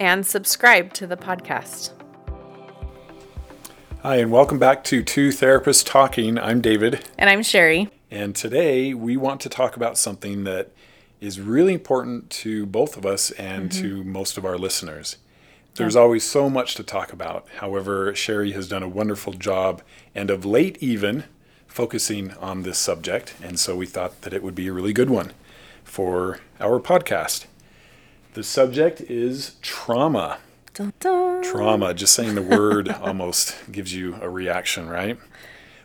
and subscribe to the podcast. Hi, and welcome back to Two Therapists Talking. I'm David. And I'm Sherie. And today we want to talk about something that is really important to both of us and mm-hmm. to most of our listeners. There's yeah. always so much to talk about. However, Sherie has done a wonderful job, and of late, even focusing on this subject. And so we thought that it would be a really good one for our podcast. The subject is trauma. Dun, dun. Trauma, just saying the word almost gives you a reaction, right?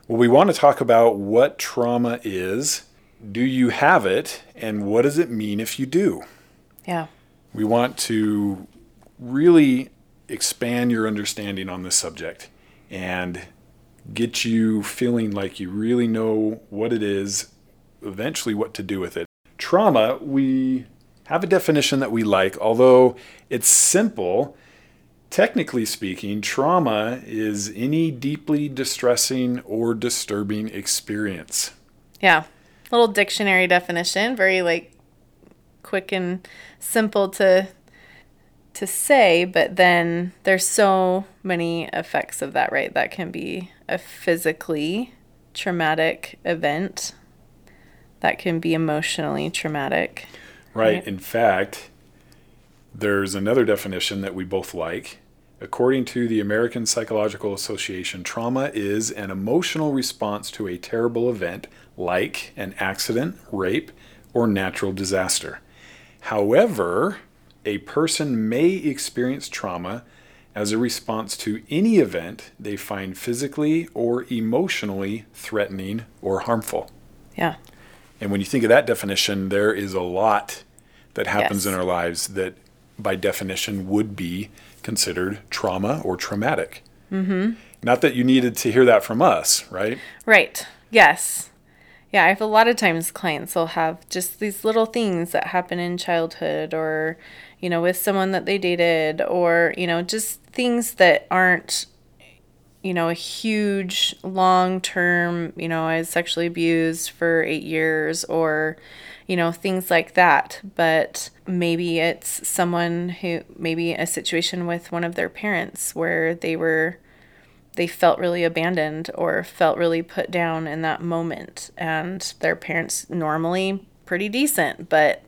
Well, we want to talk about what trauma is. Do you have it? And what does it mean if you do? Yeah. We want to really expand your understanding on this subject and get you feeling like you really know what it is, eventually, what to do with it. Trauma, we have a definition that we like, although it's simple. Technically speaking, trauma is any deeply distressing or disturbing experience. Yeah. Little dictionary definition, very like quick and simple to to say, but then there's so many effects of that, right? That can be a physically traumatic event, that can be emotionally traumatic. Right. right. In fact, there's another definition that we both like. According to the American Psychological Association, trauma is an emotional response to a terrible event like an accident, rape, or natural disaster. However, a person may experience trauma as a response to any event they find physically or emotionally threatening or harmful. Yeah. And when you think of that definition, there is a lot that happens yes. in our lives that, by definition, would be considered trauma or traumatic. Mm-hmm. Not that you needed to hear that from us, right? Right. Yes. Yeah, I have a lot of times clients will have just these little things that happen in childhood or, you know, with someone that they dated or, you know, just things that aren't, you know, a huge long term, you know, I was sexually abused for eight years or, you know, things like that. But maybe it's someone who, maybe a situation with one of their parents where they were, they felt really abandoned or felt really put down in that moment. And their parents normally pretty decent, but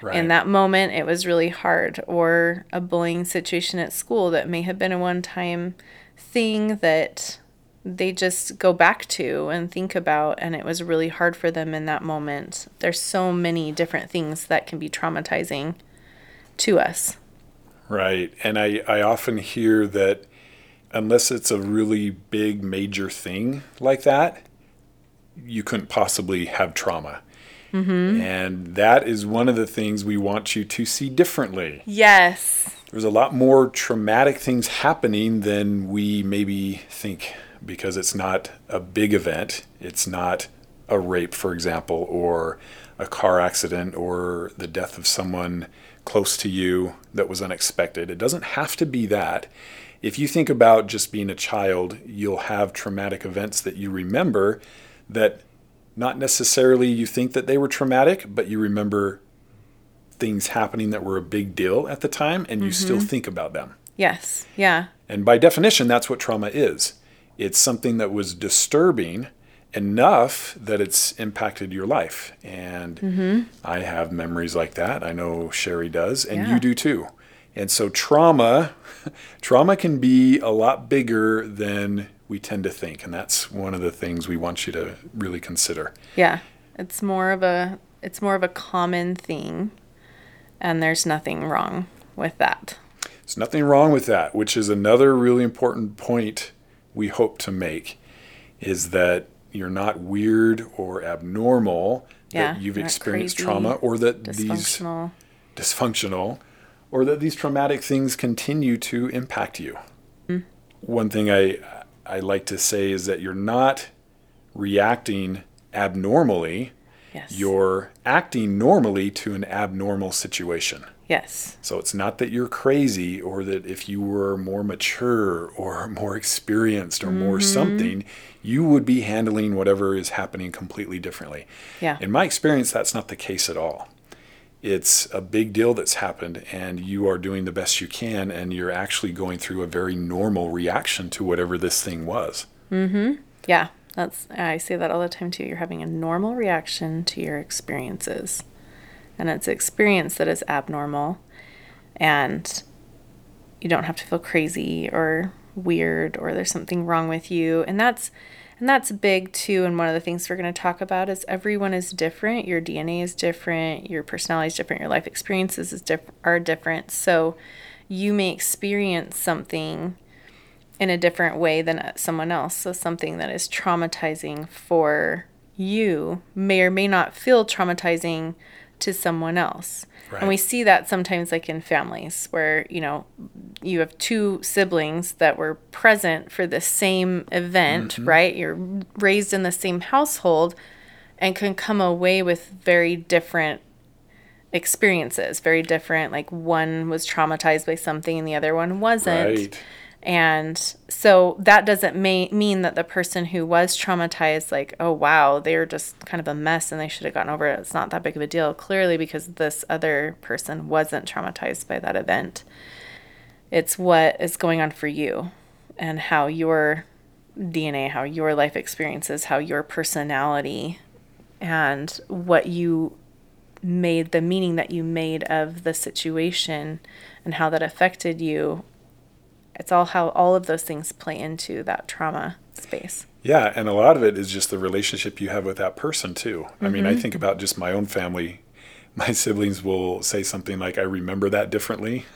Right. In that moment, it was really hard. Or a bullying situation at school that may have been a one time thing that they just go back to and think about, and it was really hard for them in that moment. There's so many different things that can be traumatizing to us. Right. And I, I often hear that unless it's a really big, major thing like that, you couldn't possibly have trauma. Mm-hmm. And that is one of the things we want you to see differently. Yes. There's a lot more traumatic things happening than we maybe think because it's not a big event. It's not a rape, for example, or a car accident or the death of someone close to you that was unexpected. It doesn't have to be that. If you think about just being a child, you'll have traumatic events that you remember that not necessarily you think that they were traumatic, but you remember things happening that were a big deal at the time and you mm-hmm. still think about them. Yes. Yeah. And by definition, that's what trauma is it's something that was disturbing enough that it's impacted your life. And mm-hmm. I have memories like that. I know Sherie does, and yeah. you do too. And so trauma trauma can be a lot bigger than we tend to think and that's one of the things we want you to really consider yeah it's more of a it's more of a common thing and there's nothing wrong with that there's nothing wrong with that which is another really important point we hope to make is that you're not weird or abnormal yeah, that you've experienced trauma or that these dysfunctional or that these traumatic things continue to impact you. Mm. One thing I I like to say is that you're not reacting abnormally. Yes. You're acting normally to an abnormal situation. Yes. So it's not that you're crazy or that if you were more mature or more experienced or mm-hmm. more something, you would be handling whatever is happening completely differently. Yeah. In my experience, that's not the case at all. It's a big deal that's happened, and you are doing the best you can, and you're actually going through a very normal reaction to whatever this thing was. Mm hmm. Yeah. That's I say that all the time too. You're having a normal reaction to your experiences. And it's experience that is abnormal. And you don't have to feel crazy or weird or there's something wrong with you. And that's and that's big too. And one of the things we're going to talk about is everyone is different. Your dna is different. Your personality is different. Your life experiences is diff- are different. So you may experience something in a different way than someone else so something that is traumatizing for you may or may not feel traumatizing to someone else. Right. And we see that sometimes like in families where, you know, you have two siblings that were present for the same event, mm-hmm. right? You're raised in the same household and can come away with very different experiences, very different like one was traumatized by something and the other one wasn't. Right. And so that doesn't may- mean that the person who was traumatized, like, oh, wow, they're just kind of a mess and they should have gotten over it. It's not that big of a deal, clearly, because this other person wasn't traumatized by that event. It's what is going on for you and how your DNA, how your life experiences, how your personality, and what you made, the meaning that you made of the situation and how that affected you it's all how all of those things play into that trauma space. Yeah, and a lot of it is just the relationship you have with that person too. Mm-hmm. I mean, I mm-hmm. think about just my own family. My siblings will say something like, "I remember that differently."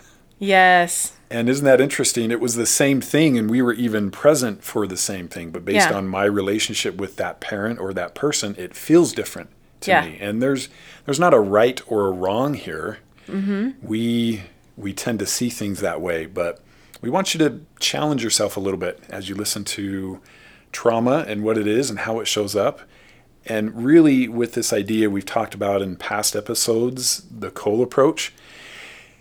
Yes. And isn't that interesting? It was the same thing, and we were even present for the same thing, but based yeah. on my relationship with that parent or that person, it feels different to yeah. me. And there's there's not a right or a wrong here. Mm-hmm. We we tend to see things that way, but we want you to challenge yourself a little bit as you listen to trauma and what it is and how it shows up. And really, with this idea we've talked about in past episodes, the COAL approach,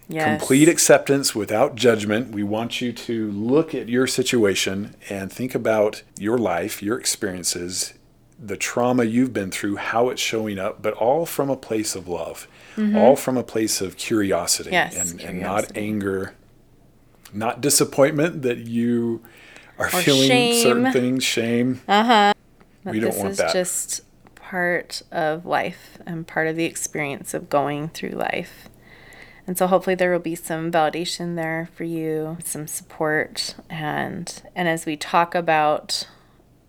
yes. complete acceptance without judgment. We want you to look at your situation and think about your life, your experiences, the trauma you've been through, how it's showing up, but all from a place of love, mm-hmm. all from a place of curiosity, yes, and, curiosity. and not anger not disappointment that you are or feeling shame. certain things, shame. Uh huh. We don't want that. This is just part of life and part of the experience of going through life. And so hopefully there will be some validation there for you, some support and and as we talk about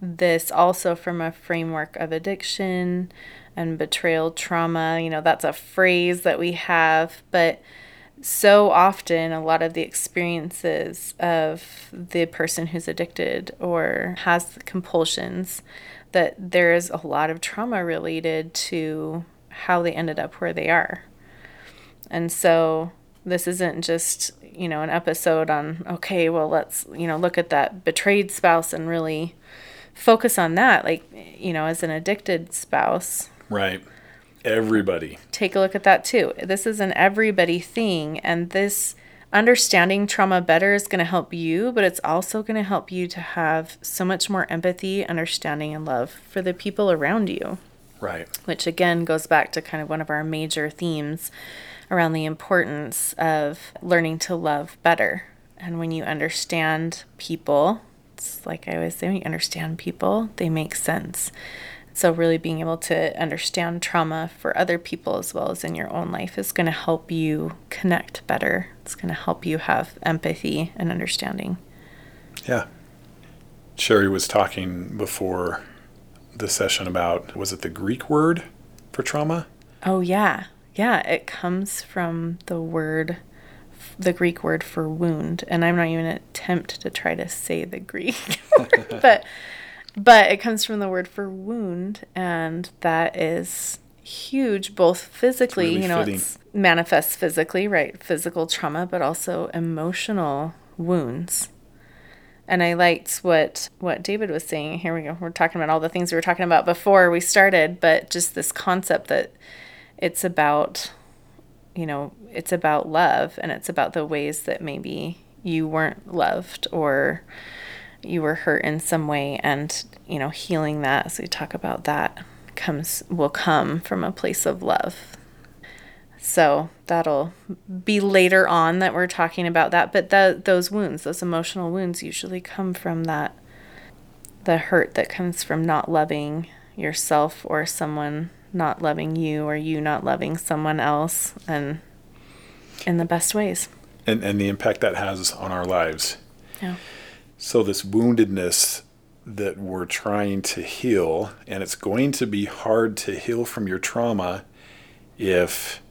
this also from a framework of addiction and betrayal trauma, you know, that's a phrase that we have, but so often a lot of the experiences of the person who's addicted or has compulsions that there is a lot of trauma related to how they ended up where they are. And so this isn't just, you know, an episode on okay, well let's, you know, look at that betrayed spouse and really focus on that like, you know, as an addicted spouse. Right everybody. Take a look at that too. This is an everybody thing, and this understanding trauma better is going to help you, but it's also going to help you to have so much more empathy, understanding, and love for the people around you. Right. Which again goes back to kind of one of our major themes around the importance of learning to love better. And when you understand people, it's like I always say, when you understand people, they make sense. So, really being able to understand trauma for other people as well as in your own life is going to help you connect better. It's going to help you have empathy and understanding. Yeah. Sherie was talking before the session about was it the Greek word for trauma? Oh, yeah. Yeah. It comes from the word, the Greek word for wound. And I'm not even attempt to try to say the Greek word, but but it comes from the word for wound, and that is, huge, both physically, really you know, fitting. it's manifests physically, right? Physical trauma, but also emotional wounds. And I liked what what David was saying. Here we go. We're talking about all the things we were talking about before we started, but just this concept that it's about you know, it's about love and it's about the ways that maybe you weren't loved or you were hurt in some way and, you know, healing that. So we talk about that comes will come from a place of love. So that'll be later on that we're talking about that. But the, those wounds, those emotional wounds, usually come from that the hurt that comes from not loving yourself or someone not loving you or you not loving someone else and in the best ways. And, and the impact that has on our lives. Yeah. So, this woundedness that we're trying to heal, and it's going to be hard to heal from your trauma if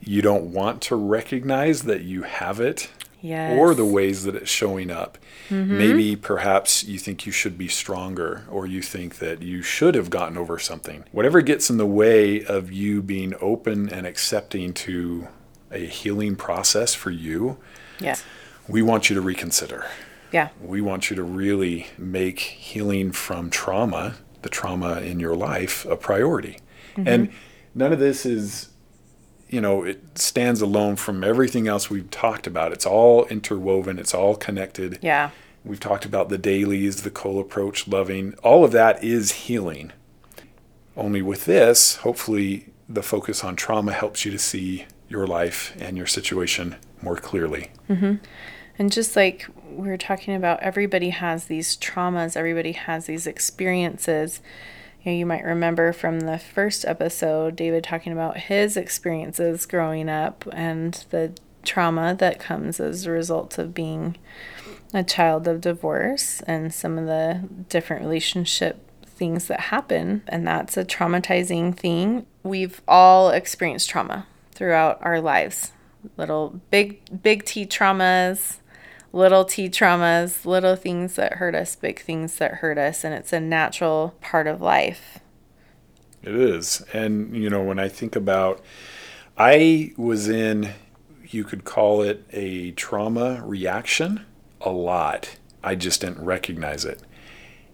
you don't want to recognize that you have it Yes. or the ways that it's showing up. Mm-hmm. Maybe perhaps you think you should be stronger or you think that you should have gotten over something. Whatever gets in the way of you being open and accepting to a healing process for you, we want you to reconsider. Yeah. We want you to really make healing from trauma, the trauma in your life, a priority. Mm-hmm. And none of this is, you know, it stands alone from everything else we've talked about. It's all interwoven, it's all connected. Yeah. We've talked about the dailies, the COAL approach, loving. All of that is healing. Only with this, hopefully, the focus on trauma helps you to see your life and your situation more clearly. Mm-hmm. And just like we were talking about, everybody has these traumas, everybody has these experiences. You, know, you might remember from the first episode, David talking about his experiences growing up and the trauma that comes as a result of being a child of divorce and some of the different relationship things that happen. And that's a traumatizing thing. We've all experienced trauma throughout our lives little big big T traumas, little T traumas, little things that hurt us, big things that hurt us, and it's a natural part of life. It is. And, you know, when I think about, I was in, you could call it a trauma reaction a lot. I just didn't recognize it.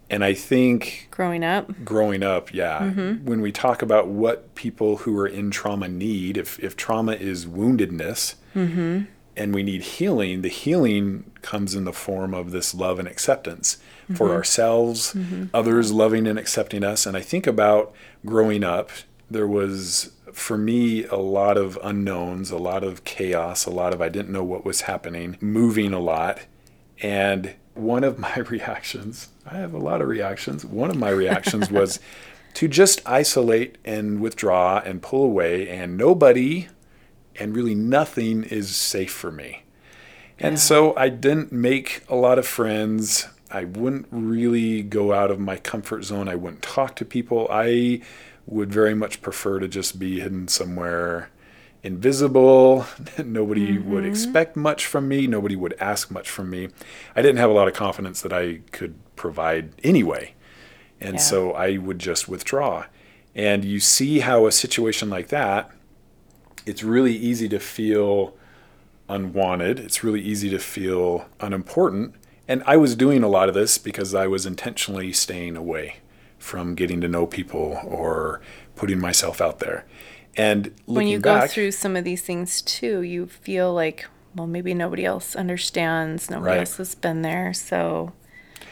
And I think Growing up, growing up, yeah, mm-hmm. when we talk about what people who are in trauma need, if, if trauma is woundedness mm-hmm. And we need healing, the healing comes in the form of this love and acceptance for mm-hmm. ourselves, mm-hmm. others loving and accepting us. And I think about growing up, there was for me a lot of unknowns, a lot of chaos, a lot of I didn't know what was happening, moving a lot. And one of my reactions, I have a lot of reactions. One of my reactions was to just isolate and withdraw and pull away, and nobody and really nothing is safe for me. And so I didn't make a lot of friends. I wouldn't really go out of my comfort zone. I wouldn't talk to people. I would very much prefer to just be hidden somewhere invisible. Nobody would mm-hmm. expect much from me. Nobody would ask much from me. I didn't have a lot of confidence that I could provide anyway. And Yeah. so I would just withdraw. And you see how a situation like that, it's really easy to feel unwanted. It's really easy to feel unimportant. And I was doing a lot of this because I was intentionally staying away from getting to know people or putting myself out there. And looking when you go through some of these things too, you feel like, well, maybe nobody else understands. Nobody Right. else has been there. So,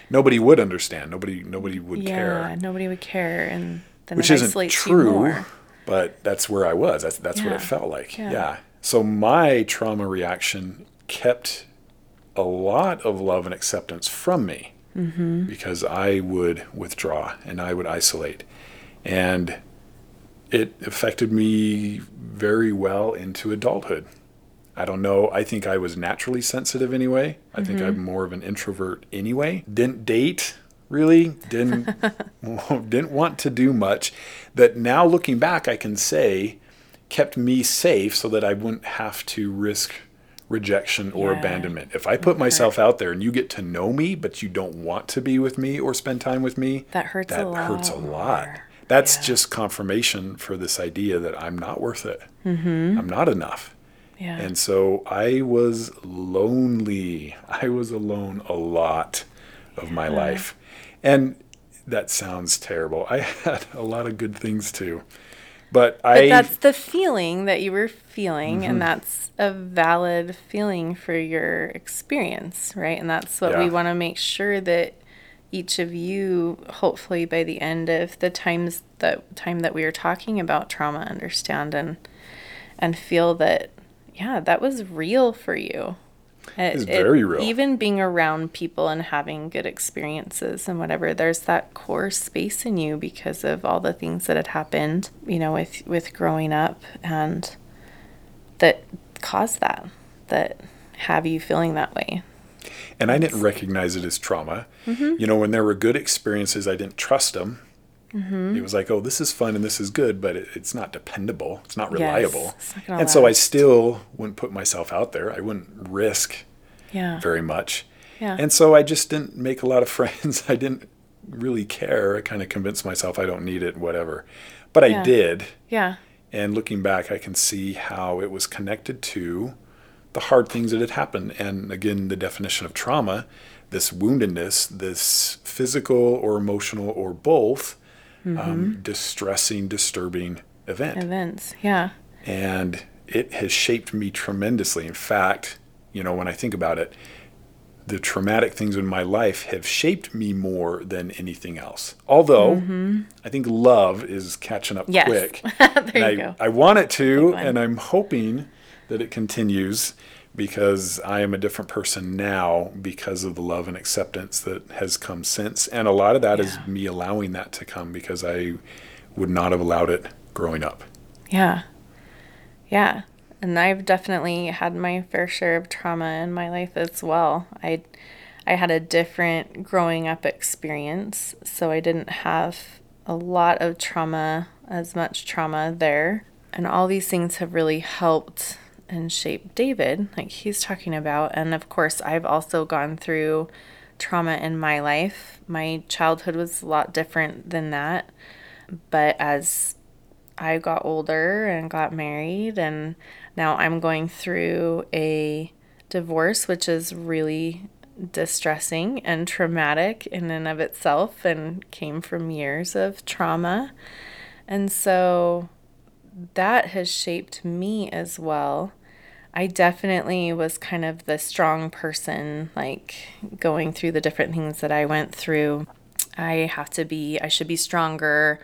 nobody would understand. Nobody nobody would yeah, care. Yeah, nobody would care. And then Which isn't true, more. But that's where I was. That's that's what it felt like. Yeah. yeah. So my trauma reaction kept a lot of love and acceptance from me Mm-hmm. because I would withdraw and I would isolate. And it affected me very well into adulthood. I don't know. I think I was naturally sensitive anyway. I think I'm more of an introvert anyway. Didn't date really. Didn't didn't want to do much. That now looking back, I can say kept me safe so that I wouldn't have to risk rejection or Yeah. abandonment. If I put myself out there and you get to know me, but you don't want to be with me or spend time with me, That hurts a that lot hurts a lot. more. That's Yeah. just confirmation for this idea that I'm not worth it. Mm-hmm. I'm not enough. Yeah. And so I was lonely. I was alone a lot of my life. And that sounds terrible. I had a lot of good things too. But, but I that's the feeling that you were feeling, Mm-hmm. and that's a valid feeling for your experience, right? And that's what we want to make sure that each of you, hopefully by the end of the times that time that we are talking about trauma, understand and and feel that, yeah, that was real for you. It, was very real. Even being around people and having good experiences and whatever, there's that core space in you because of all the things that had happened, you know, with with growing up and that caused that, that have you feeling that way. and I didn't recognize it as trauma. Mm-hmm. You know, when there were good experiences, I didn't trust them. Mm-hmm. It was like, oh, this is fun and this is good, but it, it's not dependable. It's not reliable. it's not and so I still wouldn't put myself out there. I wouldn't risk Yeah. very much. Yeah. And so I just didn't make a lot of friends. I didn't really care. I kind of convinced myself I don't need it, whatever. But I Yeah. did. yeah. And looking back, I can see how it was connected to the hard things that had happened. And again, the definition of trauma this woundedness, this physical or emotional or both um, distressing, disturbing event. Events. Yeah. And it has shaped me tremendously. In fact, you know, when I think about it, the traumatic things in my life have shaped me more than anything else. Although I think love is catching up Yes. quick. there And you I, go. I want it to, and I'm hoping that it continues because I am a different person now because of the love and acceptance that has come since. And a lot of that is Yeah. me allowing that to come because I would not have allowed it growing up. Yeah. Yeah. And I've definitely had my fair share of trauma in my life as well. I I had a different growing up experience, so I didn't have a lot of trauma, as much trauma there. And all these things have really helped and shaped David, like he's talking about. And of course, I've also gone through trauma in my life. My childhood was a lot different than that. But as I got older and got married, and now I'm going through a divorce, which is really distressing and traumatic in and of itself and came from years of trauma. And so that has shaped me as well. I definitely was kind of the strong person, like going through the different things that I went through. I have to be, I should be stronger.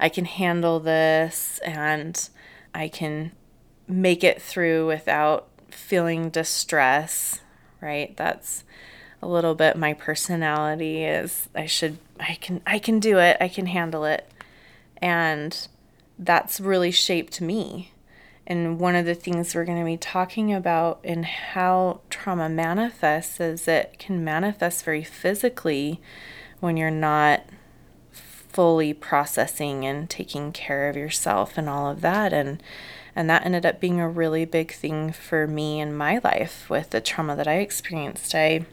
I can handle this and I can make it through without feeling distress, right? That's a little bit my personality is I should I can I can do it. I can handle it. And that's really shaped me. And one of the things we're going to be talking about in how trauma manifests is it can manifest very physically when you're not fully processing and taking care of yourself and all of that and and that ended up being a really big thing for me in my life with the trauma that I experienced. I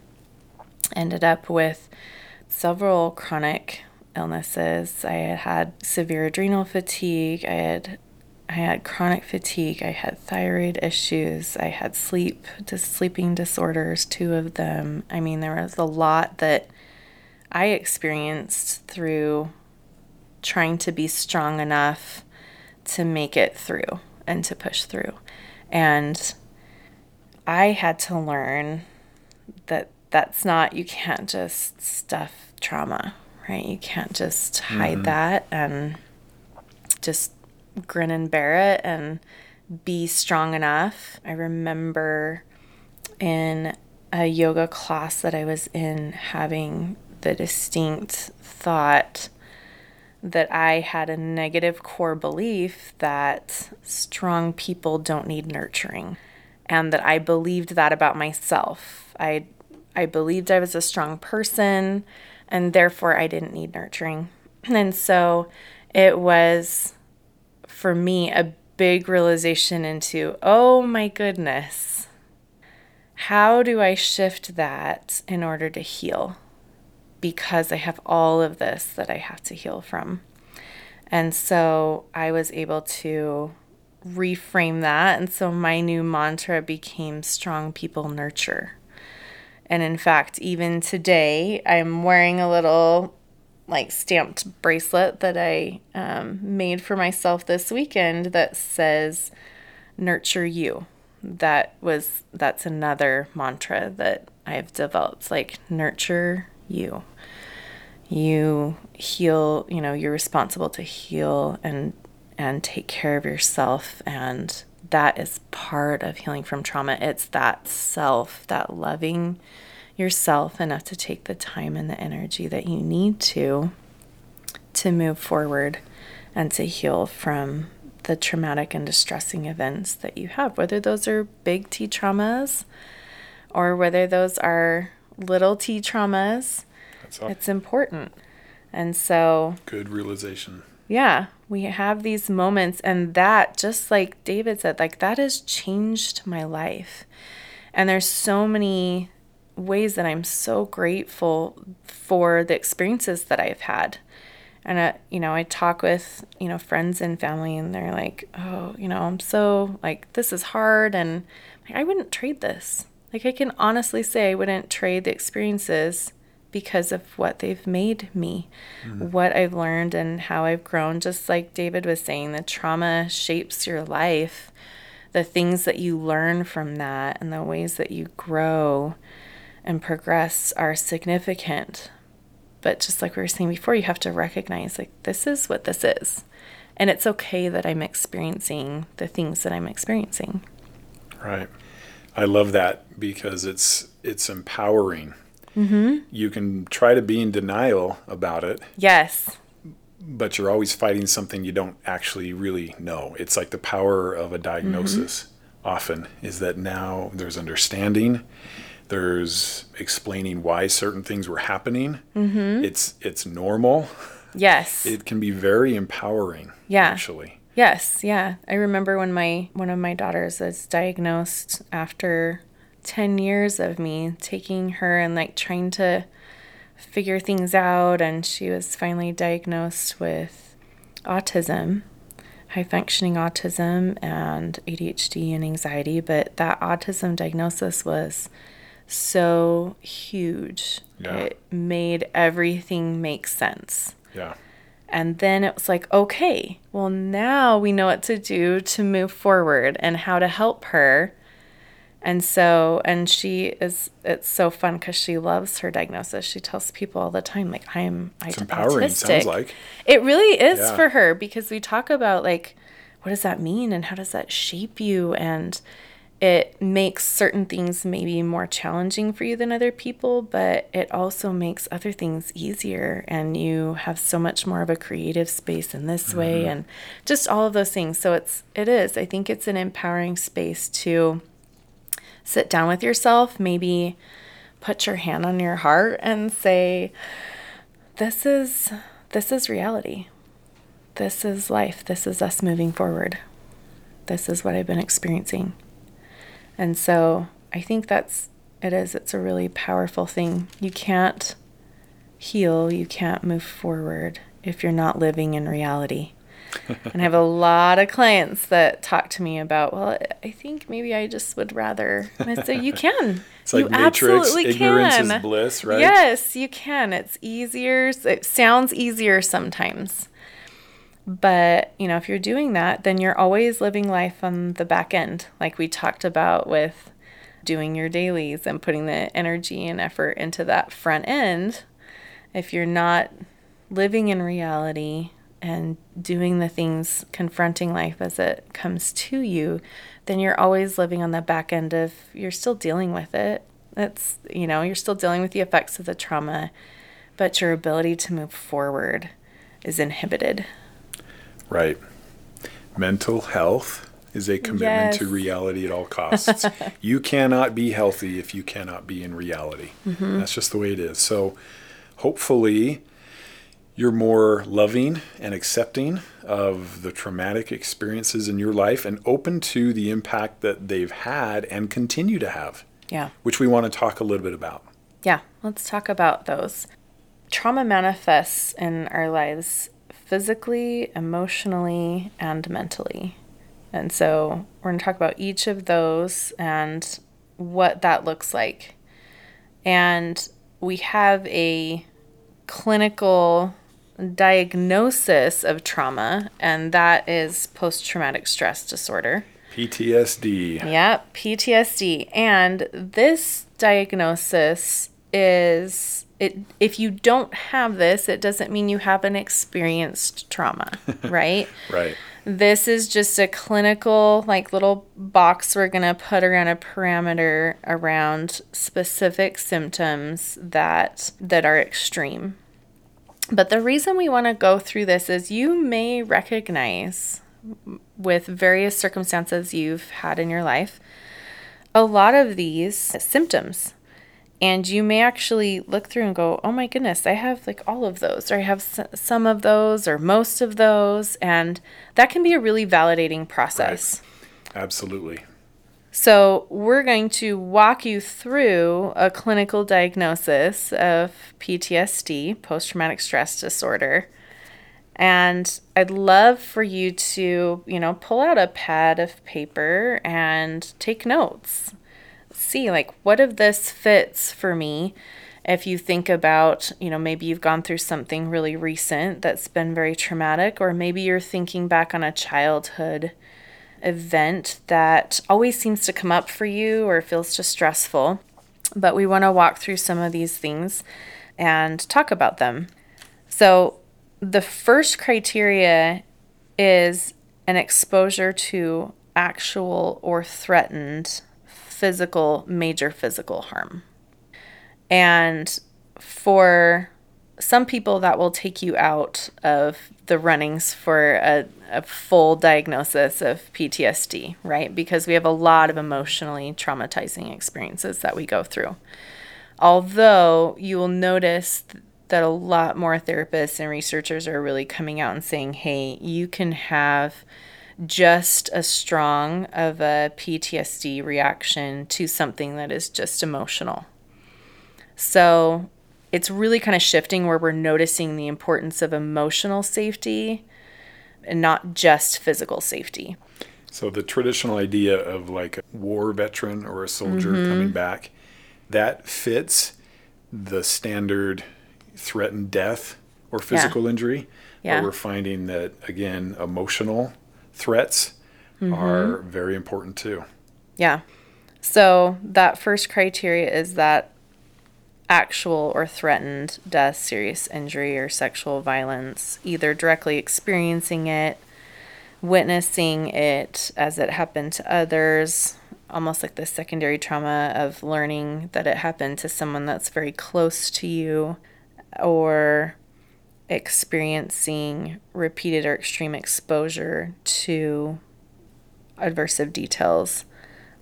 ended up with several chronic illnesses. I had had severe adrenal fatigue. I had I had chronic fatigue. I had thyroid issues. I had sleep dis- sleeping disorders, two of them. I mean, there was a lot that I experienced through trying to be strong enough to make it through and to push through. And I had to learn that that's not, you can't just stuff trauma, right? You can't just hide mm-hmm. that and just grin and bear it and be strong enough. I remember in a yoga class that I was in having the distinct thought that I had a negative core belief that strong people don't need nurturing and that I believed that about myself. I I believed I was a strong person and therefore I didn't need nurturing. And so it was for me a big realization into, oh my goodness. How do I shift that in order to heal? Because I have all of this that I have to heal from. And so I was able to reframe that. And so my new mantra became strong people nurture. And in fact, even today, I'm wearing a little like stamped bracelet that I um, made for myself this weekend that says nurture you. That was that's another mantra that I've developed like nurture you. You heal, you know, you're responsible to heal and and take care of yourself and that is part of healing from trauma. It's that self, that loving yourself enough to take the time and the energy that you need to to move forward and to heal from the traumatic and distressing events that you have, whether those are big T traumas or whether those are little T traumas. It's important. And so, good realization. Yeah, we have these moments, and that, just like David said, like that has changed my life. And there's so many ways that I'm so grateful for the experiences that I've had. And, uh, you know, I talk with, you know, friends and family, and they're like, oh, you know, I'm so, like, this is hard. And like, I wouldn't trade this. Like, I can honestly say I wouldn't trade the experiences because of what they've made me, mm-hmm. what I've learned, and how I've grown. Just like David was saying, the trauma shapes your life. The things that you learn from that and the ways that you grow and progress are significant. But just like we were saying before, you have to recognize like this is what this is. And it's okay that I'm experiencing the things that I'm experiencing. Right. I love that because it's it's empowering. Mm-hmm. You can try to be in denial about it. Yes. But you're always fighting something you don't actually really know. It's like the power of a diagnosis mm-hmm. often is that now there's understanding there's explaining why certain things were happening. Mm-hmm. It's it's normal. Yes. It can be very empowering. Yeah. Actually. Yes. Yeah. I remember when my one of my daughters was diagnosed after ten years of me taking her and like trying to figure things out, and she was finally diagnosed with autism high functioning autism and ADHD and anxiety, but that autism diagnosis was so huge. Yeah. It made everything make sense. Yeah. And then it was like, okay, well, now we know what to do to move forward and how to help her. And so, and she is, it's so fun because she loves her diagnosis. She tells people all the time, like, I'm it's empowering, autistic. sounds like. It really is yeah. for her because we talk about, like, what does that mean and how does that shape you? And, it makes certain things maybe more challenging for you than other people, but it also makes other things easier. And you have so much more of a creative space in this mm-hmm. way, and just all of those things. So it's, it is, I think it's an empowering space to sit down with yourself, maybe put your hand on your heart and say, this is, this is reality. This is life. This is us moving forward. This is what I've been experiencing. And so I think that's it is. It's a really powerful thing. You can't heal, you can't move forward if you're not living in reality. and I have a lot of clients that talk to me about, well, I think maybe I just would rather. And I say, you can. It's like you Matrix, absolutely ignorance can. is bliss, right? Yes, you can. It's easier. It sounds easier sometimes. But, you know, if you're doing that, then you're always living life on the back end, like we talked about with doing your dailies and putting the energy and effort into that front end. If you're not living in reality and doing the things, confronting life as it comes to you, then you're always living on the back end of you're still dealing with it. That's, you know, you're still dealing with the effects of the trauma, but your ability to move forward is inhibited. Right. Mental health is a commitment yes. to reality at all costs. you cannot be healthy if you cannot be in reality. Mm-hmm. That's just the way it is. So, hopefully, you're more loving and accepting of the traumatic experiences in your life and open to the impact that they've had and continue to have. Yeah. Which we want to talk a little bit about. Yeah, let's talk about those. Trauma manifests in our lives physically, emotionally, and mentally. And so we're going to talk about each of those and what that looks like. And we have a clinical diagnosis of trauma, and that is post traumatic stress disorder. PTSD. Yeah, PTSD. And this diagnosis is it if you don't have this, it doesn't mean you haven't experienced trauma, right? right. This is just a clinical like little box we're going to put around a parameter around specific symptoms that that are extreme. But the reason we want to go through this is you may recognize with various circumstances you've had in your life a lot of these symptoms and you may actually look through and go, oh my goodness, I have like all of those, or I have s- some of those, or most of those. And that can be a really validating process. Right. Absolutely. So, we're going to walk you through a clinical diagnosis of PTSD, post traumatic stress disorder. And I'd love for you to, you know, pull out a pad of paper and take notes see like what of this fits for me if you think about, you know, maybe you've gone through something really recent that's been very traumatic, or maybe you're thinking back on a childhood event that always seems to come up for you or feels just stressful. But we want to walk through some of these things and talk about them. So, the first criteria is an exposure to actual or threatened physical, major physical harm. And for some people, that will take you out of the runnings for a, a full diagnosis of PTSD, right? Because we have a lot of emotionally traumatizing experiences that we go through. Although you will notice that a lot more therapists and researchers are really coming out and saying, hey, you can have just as strong of a PTSD reaction to something that is just emotional. So it's really kind of shifting where we're noticing the importance of emotional safety and not just physical safety. So the traditional idea of like a war veteran or a soldier mm-hmm. coming back, that fits the standard threatened death or physical yeah. injury. Yeah. But we're finding that again, emotional threats mm-hmm. are very important too. Yeah. So that first criteria is that actual or threatened death, serious injury, or sexual violence, either directly experiencing it, witnessing it as it happened to others, almost like the secondary trauma of learning that it happened to someone that's very close to you, or experiencing repeated or extreme exposure to adversive details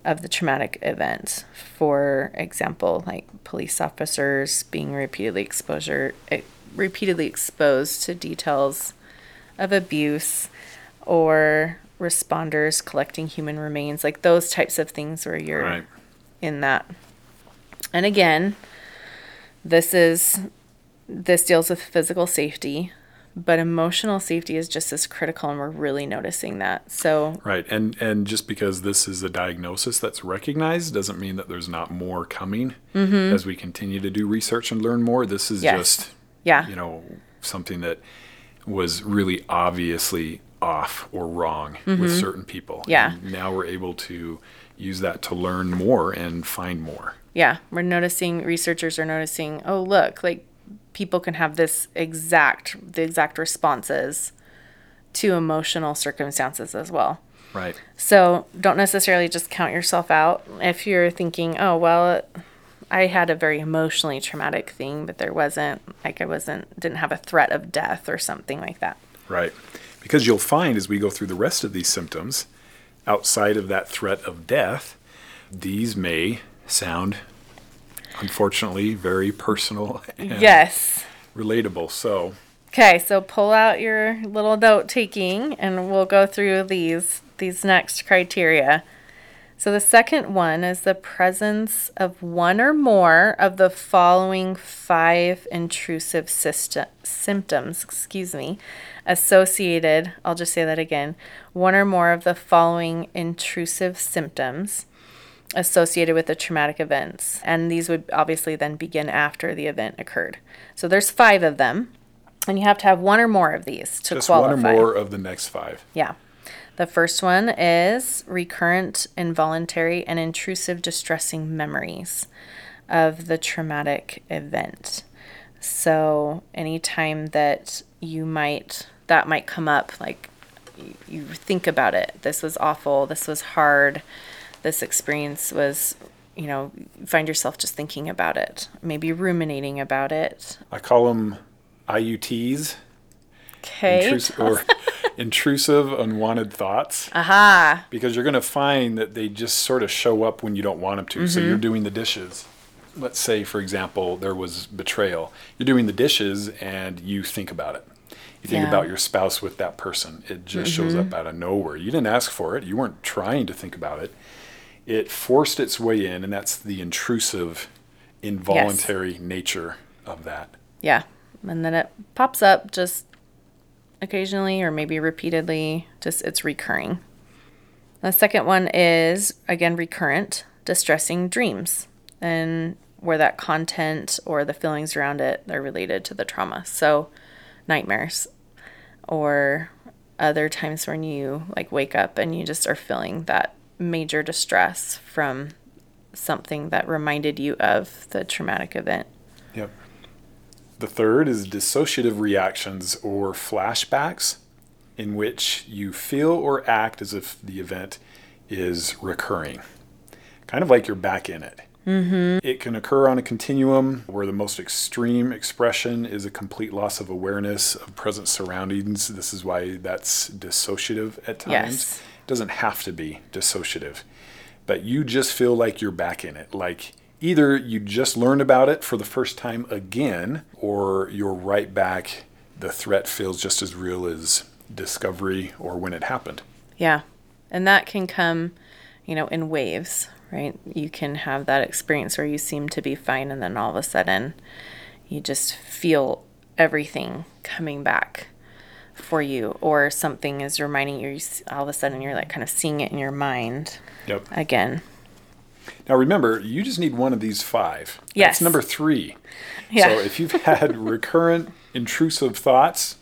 of the traumatic event. For example, like police officers being repeatedly exposure eh, repeatedly exposed to details of abuse or responders collecting human remains, like those types of things where you're right. in that. And again, this is this deals with physical safety, but emotional safety is just as critical and we're really noticing that. So Right. And and just because this is a diagnosis that's recognized doesn't mean that there's not more coming mm-hmm. as we continue to do research and learn more. This is yes. just yeah. you know, something that was really obviously off or wrong mm-hmm. with certain people. Yeah. And now we're able to use that to learn more and find more. Yeah, we're noticing researchers are noticing, oh look, like people can have this exact the exact responses to emotional circumstances as well. Right. So don't necessarily just count yourself out if you're thinking, oh well, I had a very emotionally traumatic thing, but there wasn't like I wasn't didn't have a threat of death or something like that. Right. Because you'll find as we go through the rest of these symptoms, outside of that threat of death, these may sound unfortunately very personal yes. relatable so. Okay so pull out your little note taking and we'll go through these these next criteria. So the second one is the presence of one or more of the following five intrusive system, symptoms, excuse me, associated, I'll just say that again, one or more of the following intrusive symptoms associated with the traumatic events. And these would obviously then begin after the event occurred. So there's 5 of them, and you have to have one or more of these to Just qualify. one or more of the next five. Yeah. The first one is recurrent, involuntary, and intrusive distressing memories of the traumatic event. So, anytime that you might, that might come up, like you think about it. This was awful. This was hard. This experience was, you know, find yourself just thinking about it, maybe ruminating about it. I call them IUTs, Okay. intrusive, or intrusive unwanted thoughts. Aha. because you're going to find that they just sort of show up when you don't want them to. So Mm-hmm. you're doing the dishes. Let's say, for example, there was betrayal. You're doing the dishes and you think about it. You think Yeah. about your spouse with that person. It just shows Mm-hmm. up out of nowhere. You didn't ask for it. You weren't trying to think about it. It forced its way in, and that's the intrusive, involuntary nature of that. Yeah. And then it pops up just occasionally or maybe repeatedly, just it's recurring. The second one is again recurrent, distressing dreams, and where that content or the feelings around it are related to the trauma. So, nightmares or other times when you like wake up and you just are feeling that major distress from something that reminded you of the traumatic event. Yep. The third is dissociative reactions or flashbacks, in which you feel or act as if the event is recurring, kind of like you're back in it. Mm-hmm. It can occur on a continuum where the most extreme expression is a complete loss of awareness of present surroundings. This is why that's dissociative at times. Yes. Doesn't have to be dissociative, but you just feel like you're back in it. Like either you just learned about it for the first time again, or you're right back. The threat feels just as real as discovery or when it happened. Yeah. And that can come, you know, in waves, right? You can have that experience where you seem to be fine and then all of a sudden you just feel everything coming back for you or something is reminding you all of a sudden you're like kind of seeing it in your mind Yep. again. Now remember, you just need one of these five. Yes. That's number three. Yeah. So if you've had recurrent intrusive thoughts,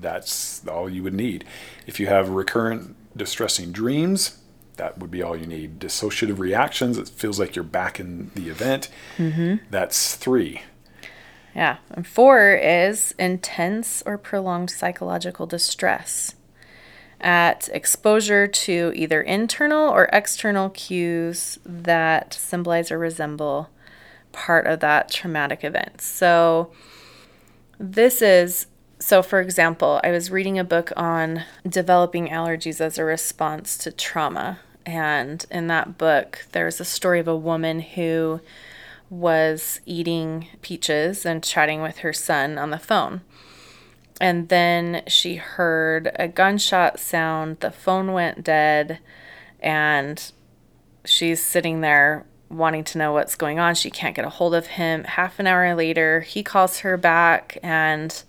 that's all you would need. If you have recurrent distressing dreams, that would be all you need. Dissociative reactions, it feels like you're back in the event. Mm-hmm. That's three. Yeah. And four is intense or prolonged psychological distress at exposure to either internal or external cues that symbolize or resemble part of that traumatic event. So, this is so, for example, I was reading a book on developing allergies as a response to trauma. And in that book, there's a story of a woman who was eating peaches and chatting with her son on the phone. And then she heard a gunshot sound, the phone went dead, and she's sitting there wanting to know what's going on. She can't get a hold of him. Half an hour later, he calls her back and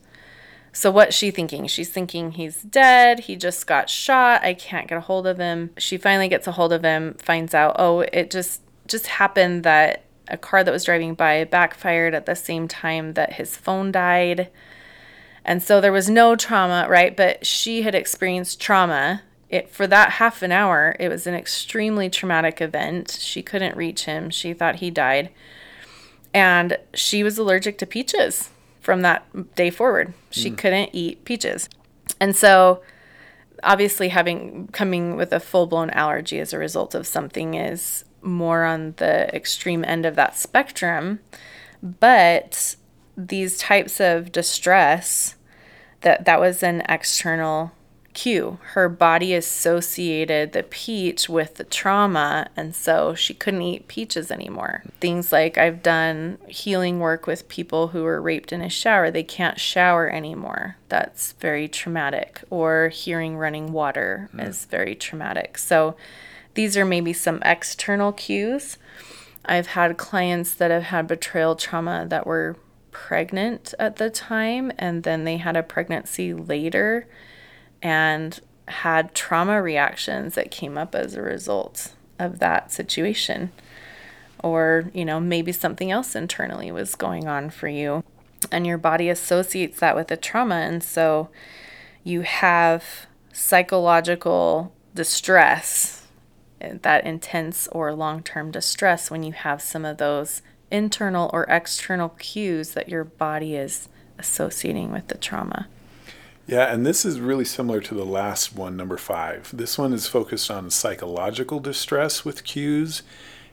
so what's she thinking? She's thinking he's dead. He just got shot. I can't get a hold of him. She finally gets a hold of him, finds out, oh, it just just happened that a car that was driving by backfired at the same time that his phone died. And so there was no trauma, right? But she had experienced trauma. It for that half an hour, it was an extremely traumatic event. She couldn't reach him. She thought he died. And she was allergic to peaches from that day forward. She hmm. couldn't eat peaches. And so obviously having coming with a full-blown allergy as a result of something is more on the extreme end of that spectrum. But these types of distress that that was an external cue. Her body associated the peach with the trauma, and so she couldn't eat peaches anymore. Things like I've done healing work with people who were raped in a shower, they can't shower anymore. That's very traumatic. Or hearing running water hmm. is very traumatic. So these are maybe some external cues. I've had clients that have had betrayal trauma that were pregnant at the time and then they had a pregnancy later and had trauma reactions that came up as a result of that situation. Or, you know, maybe something else internally was going on for you and your body associates that with a trauma. And so you have psychological distress, that intense or long term distress, when you have some of those internal or external cues that your body is associating with the trauma. Yeah, and this is really similar to the last one, number five. This one is focused on psychological distress with cues,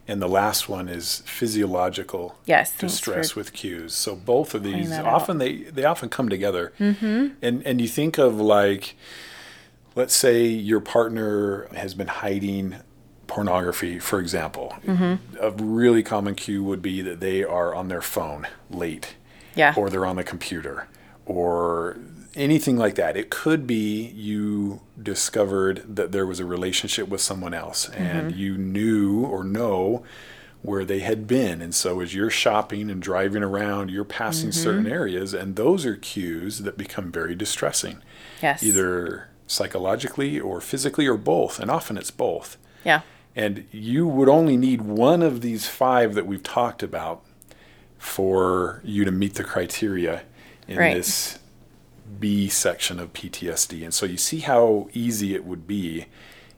and the last one is physiological yes, distress with cues. So both of these often they they often come together, mm-hmm. and and you think of like, let's say your partner has been hiding pornography, for example. Mm-hmm. A really common cue would be that they are on their phone late, yeah, or they're on the computer, or anything like that. It could be you discovered that there was a relationship with someone else and mm-hmm. you knew or know where they had been. And so as you're shopping and driving around, you're passing mm-hmm. certain areas, and those are cues that become very distressing. Yes. Either psychologically or physically or both. And often it's both. Yeah. And you would only need one of these five that we've talked about for you to meet the criteria in right. this B section of PTSD. And so you see how easy it would be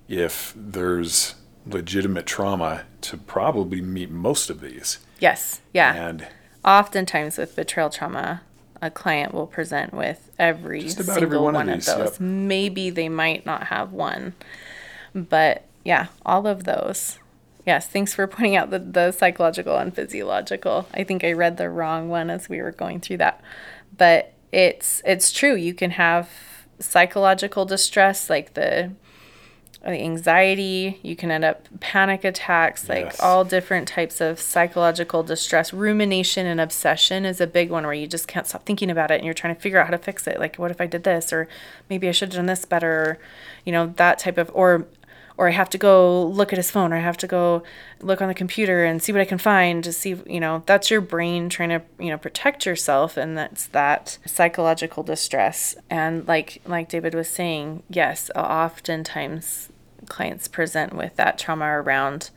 if there's legitimate trauma to probably meet most of these. Yes. Yeah. And oftentimes with betrayal trauma, a client will present with every single every one, one, of, these, of those. Yep. Maybe they might not have one, but yeah, all of those. Yes, thanks for pointing out the, the psychological and physiological. I think I read the wrong one as we were going through that. But it's it's true. You can have psychological distress like the the anxiety you can end up panic attacks like yes. all different types of psychological distress rumination and obsession is a big one where you just can't stop thinking about it and you're trying to figure out how to fix it like what if i did this or maybe i should have done this better or, you know that type of or or I have to go look at his phone or I have to go look on the computer and see what I can find to see, you know, that's your brain trying to, you know, protect yourself and that's that psychological distress. And like like David was saying, yes, uh, oftentimes clients present with that trauma around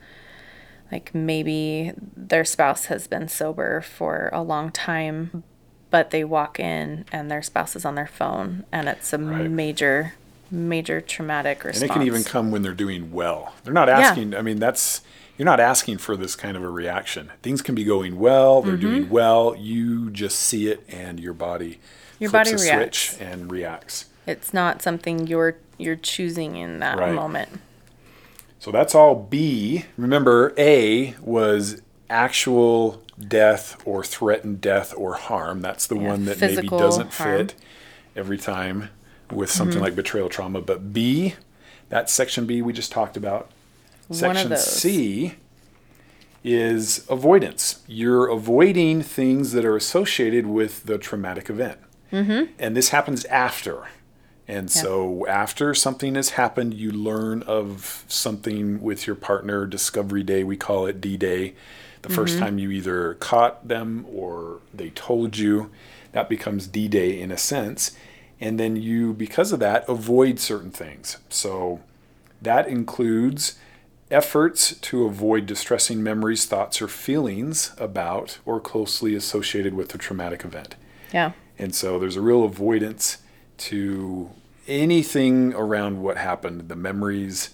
like maybe their spouse has been sober for a long time but they walk in and their spouse is on their phone and it's a right. major major traumatic response. And it can even come when they're doing well. They're not asking, yeah. I mean, that's, you're not asking for this kind of a reaction. Things can be going well, they're mm-hmm. doing well, you just see it and your body your body reacts. switch and reacts. It's not something you're you're choosing in that right. moment. So that's all B. Remember A was actual death or threatened death or harm. That's the yeah, one that maybe doesn't harm. fit every time with something mm-hmm. like betrayal trauma. But B, that section B we just talked about. Section C is avoidance. You're avoiding things that are associated with the traumatic event. Mm-hmm. And this happens after. And yeah. so, after something has happened, you learn of something with your partner, Discovery Day, we call it D Day. The mm-hmm. first time you either caught them or they told you, that becomes D Day in a sense and then you because of that avoid certain things. So that includes efforts to avoid distressing memories thoughts or feelings about or closely associated with the traumatic event. Yeah. And so there's a real avoidance to anything around what happened the memories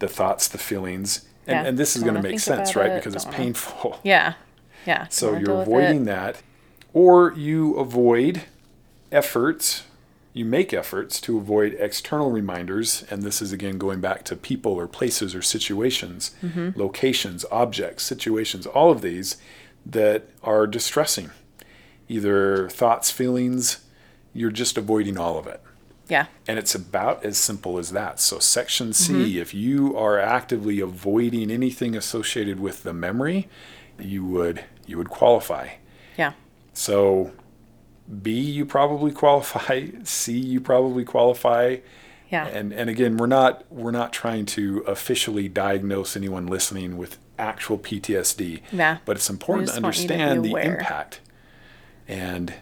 the thoughts the feelings. And, yeah. and this is going to make sense right? it. because Don't it's painful. Yeah. Yeah. So you're avoiding that or you avoid efforts you make efforts to avoid external reminders, and this is again going back to people or places or situations, mm-hmm. locations, objects, situations, all of these that are distressing. Either thoughts, feelings, you're just avoiding all of it. Yeah. And it's about as simple as that. So, section C, mm-hmm. if you are actively avoiding anything associated with the memory, you would you would qualify. Yeah. So B, you probably qualify. C, you probably qualify. Yeah. And and again, we're not we're not trying to officially diagnose anyone listening with actual PTSD. Yeah. But it's important to you to understand the impact. And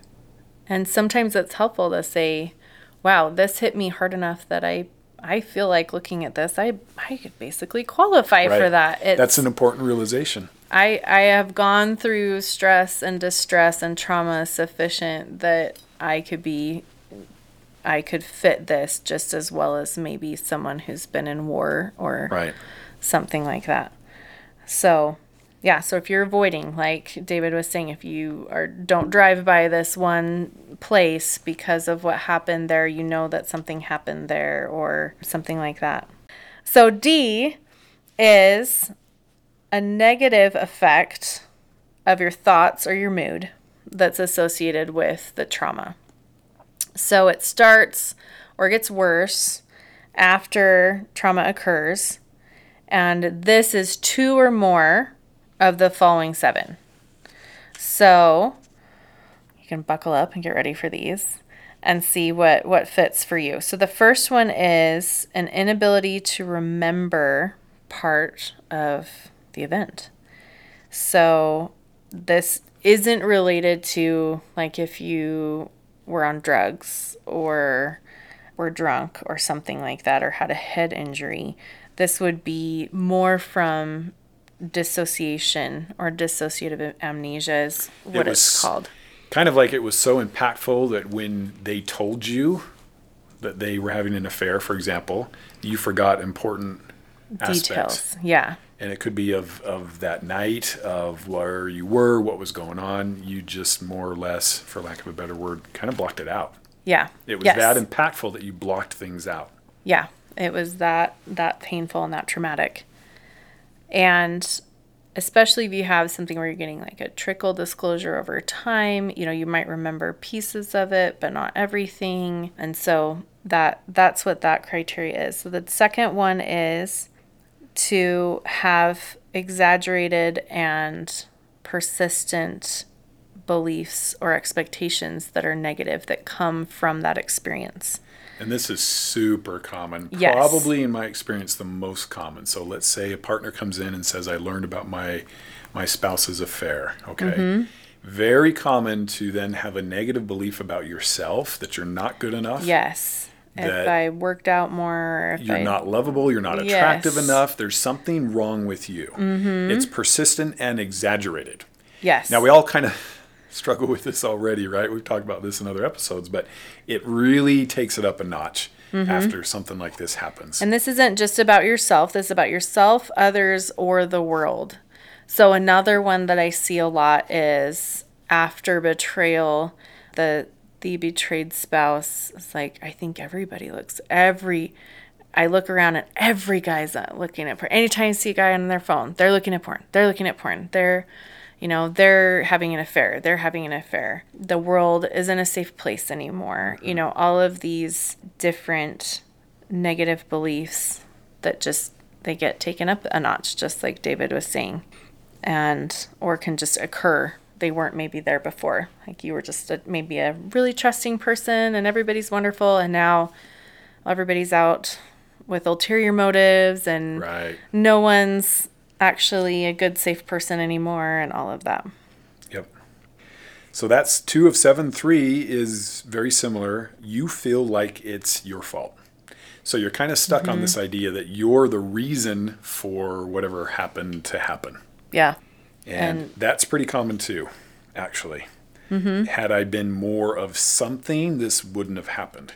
And sometimes it's helpful to say, wow, this hit me hard enough that I I feel like looking at this, I I could basically qualify for that. It's, that's an important realization. I I have gone through stress and distress and trauma sufficient that I could be I could fit this just as well as maybe someone who's been in war or Right. something like that. So, yeah, so if you're avoiding, like David was saying, if you are don't drive by this one place because of what happened there, you know that something happened there or something like that. So D is a negative effect of your thoughts or your mood that's associated with the trauma. So it starts or gets worse after trauma occurs and this is two or more of the following seven. So you can buckle up and get ready for these and see what, what fits for you. So the first one is an inability to remember part of the event. So this isn't related to like if you were on drugs or were drunk or something like that or had a head injury. This would be more from dissociation or dissociative amnesia is what was- it's called. Kind of like it was so impactful that when they told you that they were having an affair, for example, you forgot important aspects. Details. Yeah. and it could be of, of that night of where you were what was going on you just more or less for lack of a better word kind of blocked it out Yeah. it was Yes. that impactful that you blocked things out Yeah, it was that that painful and that traumatic. And especially if you have something where you're getting like a trickle disclosure over time, you know, you might remember pieces of it, but not everything. And so that that's what that criteria is. So the second one is to have exaggerated and persistent beliefs or expectations that are negative that come from that experience. And this is super common Yes. probably in my experience the most common so let's say a partner comes in and says i learned about my my spouse's affair okay Mm-hmm. very common to then have a negative belief about yourself that you're not good enough Yes. If I worked out more, you're I, not lovable, you're not attractive Yes. enough, there's something wrong with you. Mm-hmm. It's persistent and exaggerated. yes. Now, we all kind of struggle with this already, right? We've talked about this in other episodes, but it really takes it up a notch after something like this happens. Mm-hmm. and this isn't just about yourself. This is about yourself, others, or the world. So another one that I see a lot is after betrayal, the the betrayed spouse is like, I think everybody looks every. I look around and every guy's looking at porn. Anytime you see a guy on their phone, they're looking at porn. They're looking at porn. They're, you know, they're having an affair. They're having an affair. The world isn't a safe place anymore. You mm-hmm. know, all of these different negative beliefs that just they get taken up a notch, just like David was saying, and or can just occur. They weren't maybe there before. Like you were just a, maybe a really trusting person, and everybody's wonderful, and now everybody's out with ulterior motives, and right. no one's actually a good, safe person anymore, and all of that. Yep. So that's two of seven. Three is very similar. You feel like it's your fault. So you're kind of stuck on mm-hmm. this idea that you're the reason for whatever happened to happen. Yeah. And, And- that's pretty common too, actually. Mm-hmm. Had I been more of something, this wouldn't have happened,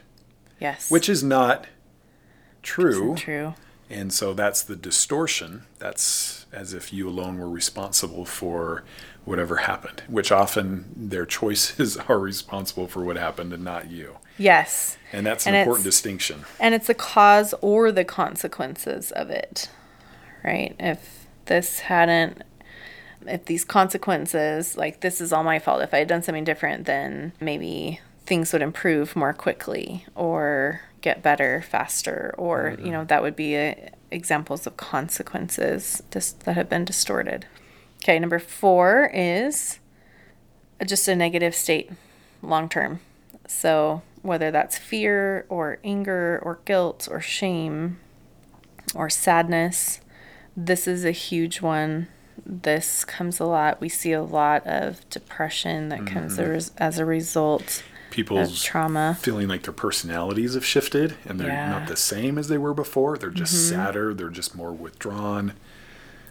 Yes. which is not true. true. And so that's the distortion. That's as if you alone were responsible for whatever happened, which often their choices are responsible for what happened and not you. Yes. And that's an And important distinction. And it's the cause or the consequences of it, right? If this hadn't, if these consequences, like this is all my fault, if I had done something different, then maybe things would improve more quickly or get better faster, or, you know, that would be a, examples of consequences dis- that have been distorted. Okay, number four is uh, just a negative state long term. So whether that's fear or anger or guilt or shame or sadness. This is a huge one. This comes a lot. We see a lot of depression that comes mm-hmm. as, as a result People's trauma. feeling like their personalities have shifted and they're Yeah. not the same as they were before. They're just mm-hmm. sadder. They're just more withdrawn.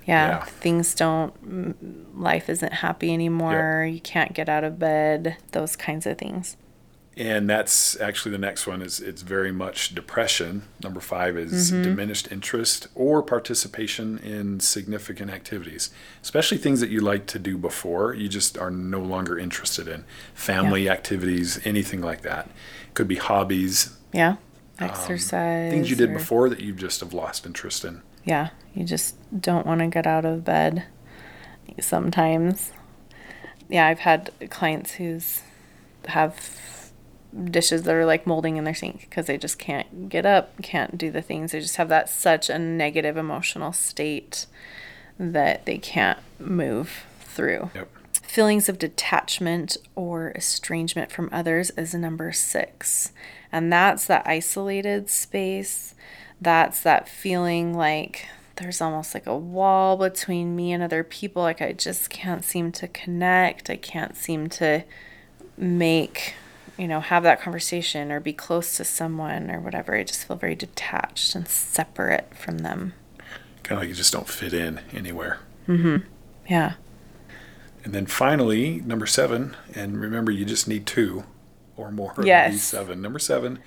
Yeah, Yeah. things don't, mm, life isn't happy anymore. You can't get out of bed, those kinds of things. And that's actually the next one is it's very much depression. Number five is Mm-hmm. diminished interest or participation in significant activities, especially things that you like to do before. You just are no longer interested in family activities, anything like that. Could be hobbies, Yeah. Exercise. Um, things you did or- before that you just have lost interest in. Yeah. You just don't want to get out of bed sometimes. Yeah, I've had clients who's have dishes that are like molding in their sink because they just can't get up, can't do the things. They just have that such a negative emotional state that they can't move through. Yep. Feelings of detachment or estrangement from others is number six. And that's that isolated space. That's that feeling like there's almost like a wall between me and other people. Like I just can't seem to connect. I can't seem to make, you know, have that conversation or be close to someone or whatever. I just feel very detached and separate from them. Kind of like you just don't fit in anywhere. Hmm. Yeah. And then finally, number seven, and remember, you just need two or more of Yes. these seven. Number seven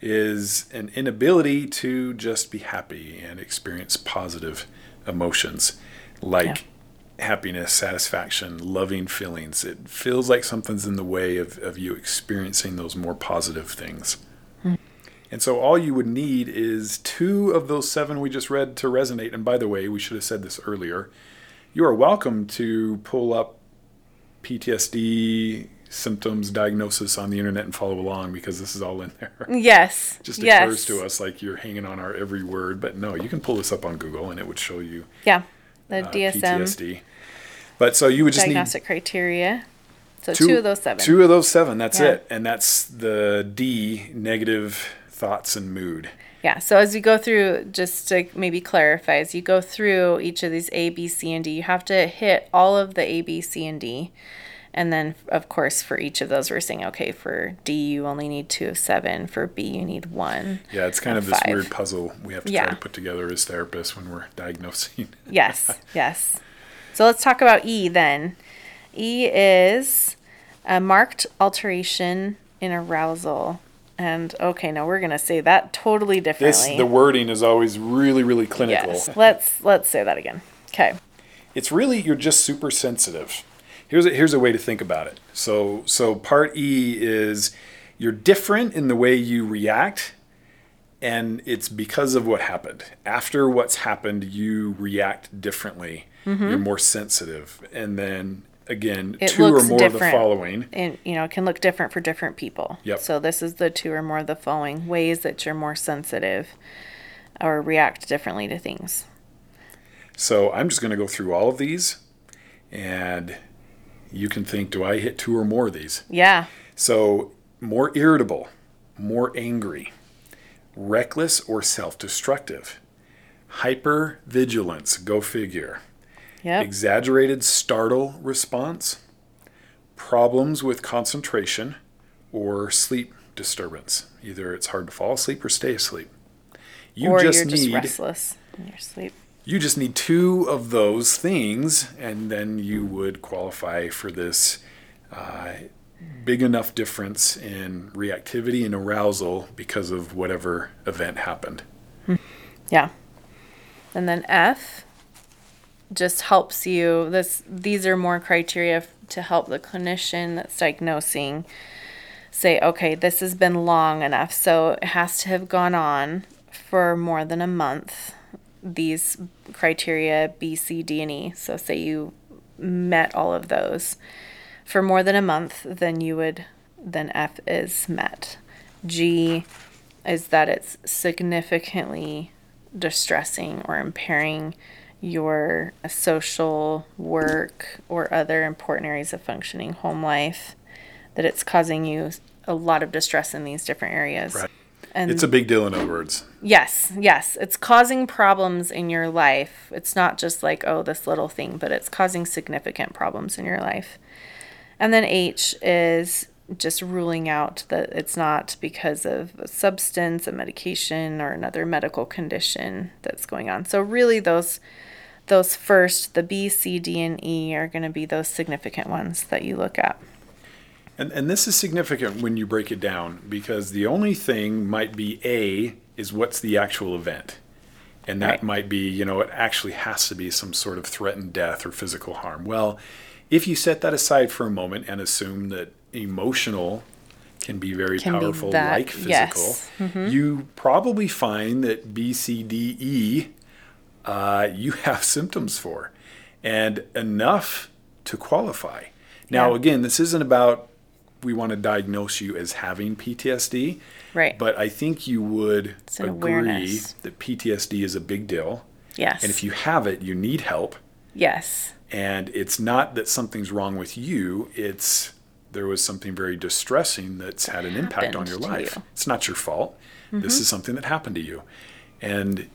is an inability to just be happy and experience positive emotions like happiness, satisfaction, loving feelings. It feels like something's in the way of, of you experiencing those more positive things. And so all you would need is two of those seven we just read to resonate. And by the way, we should have said this earlier. You are welcome to pull up PTSD symptoms diagnosis on the internet and follow along because this is all in there. Yes. Just yes. occurs to us like you're hanging on our every word, but no, you can pull this up on Google and it would show you Yeah. The uh, DSM PTSD. But so you would just diagnostic criteria. So need two, of those seven. Two of those seven. That's Yeah. it, and that's the D negative thoughts and mood. Yeah. So as you go through, just to maybe clarify, as you go through each of these A, B, C, and D, you have to hit all of the A, B, C, and D. And then, of course, for each of those, we're saying, okay, for D, you only need two of seven. For B, you need one. Yeah, it's kind of this weird puzzle we have to Yeah. try to put together as therapists when we're diagnosing. Yes, yes. So let's talk about E then. E is a marked alteration in arousal. And okay, now we're gonna say that totally This differently. the wording is always really really clinical. yes. Let's let's say that again. Okay. It's really you're just super sensitive. Here's a, here's a way to think about it. So so part E is you're different in the way you react and it's because of what happened. After what's happened, you react differently. You're more sensitive. And then again, Mm-hmm. It two or more of the following. And you know, it can look different for different people. Yep. So this is the two or more of the following ways that you're more sensitive or react differently to things. So I'm just going to go through all of these and you can think, do I hit two or more of these? Yeah. So, more irritable, more angry, reckless or self destructive, hyper vigilance, go figure, Yep. exaggerated startle response, problems with concentration, or sleep disturbance. Either it's hard to fall asleep or stay asleep. You or just you're just need restless in your sleep. You just need two of those things, and then you would qualify for this uh, big enough difference in reactivity and arousal because of whatever event happened. Yeah. And then F just helps you this these are more criteria to help the clinician that's diagnosing say okay this has been long enough so it has to have gone on for more than a month these criteria B C D and E so say you met all of those for more than a month then you would then F is met G is that it's significantly distressing or impairing your social work or other important areas of functioning home life that it's causing you a lot of distress in these different areas. Right. And It's a big deal, in other words. yes, yes, it's causing problems in your life. It's not just like, oh, this little thing, but it's causing significant problems in your life. And then H is just ruling out that it's not because of a substance, a medication, or another medical condition that's going on. So really those those first, the B, C, D, and E are going to be those significant ones that you look at. And, and this is significant when you break it down because the only thing might be A is what's the actual event. And that Right. might be, you know, it actually has to be some sort of threatened death or physical harm. Well, if you set that aside for a moment and assume that emotional can be very Can be powerful that, like physical, yes. Mm-hmm. you probably find that B, C, D, E, uh, you have symptoms for, and enough to qualify. Now, Yeah. again, this isn't about we want to diagnose you as having PTSD, Right. but I think you would agree awareness. that PTSD is a big deal. yes. And if you have it, you need help. yes. And it's not that something's wrong with you, it's there was something very distressing that's had an impact on your life. you. Mm-hmm. It's not your fault. This is something that happened to you. And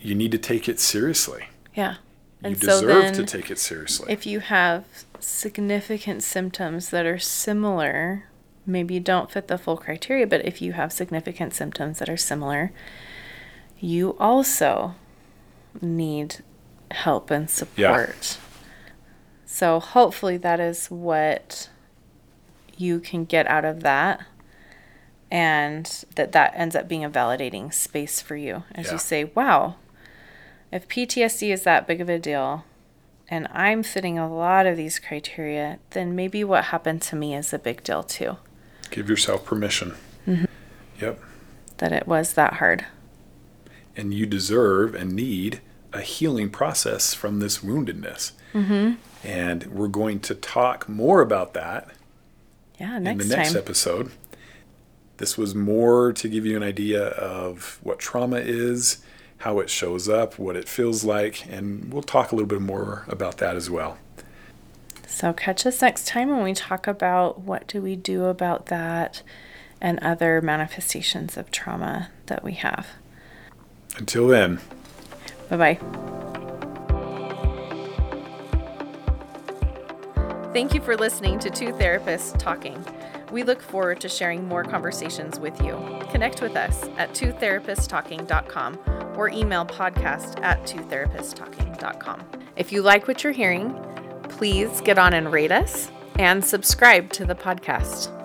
you need to take it seriously. Yeah. You And so deserve then to take it seriously. if you have significant symptoms that are similar, maybe you don't fit the full criteria, but if you have significant symptoms that are similar, you also need help and support. Yeah. So hopefully that is what you can get out of that and that that ends up being a validating space for you as Yeah. you say, wow, if PTSD is that big of a deal and I'm fitting a lot of these criteria, then maybe what happened to me is a big deal too. Give yourself permission. Mm-hmm. Yep. That it was that hard. And you deserve and need a healing process from this woundedness. Mm-hmm. And we're going to talk more about that Yeah, next in the next time. episode. This was more to give you an idea of what trauma is, how it shows up, what it feels like, and we'll talk a little bit more about that as well. So catch us next time when we talk about what do we do about that and other manifestations of trauma that we have. Until then, Bye bye. Thank you for listening to Two Therapists Talking. We look forward to sharing more conversations with you. Connect with us at twotherapisttalking.com or email podcast at twotherapisttalking.com. If you like what you're hearing, please get on and rate us and subscribe to the podcast.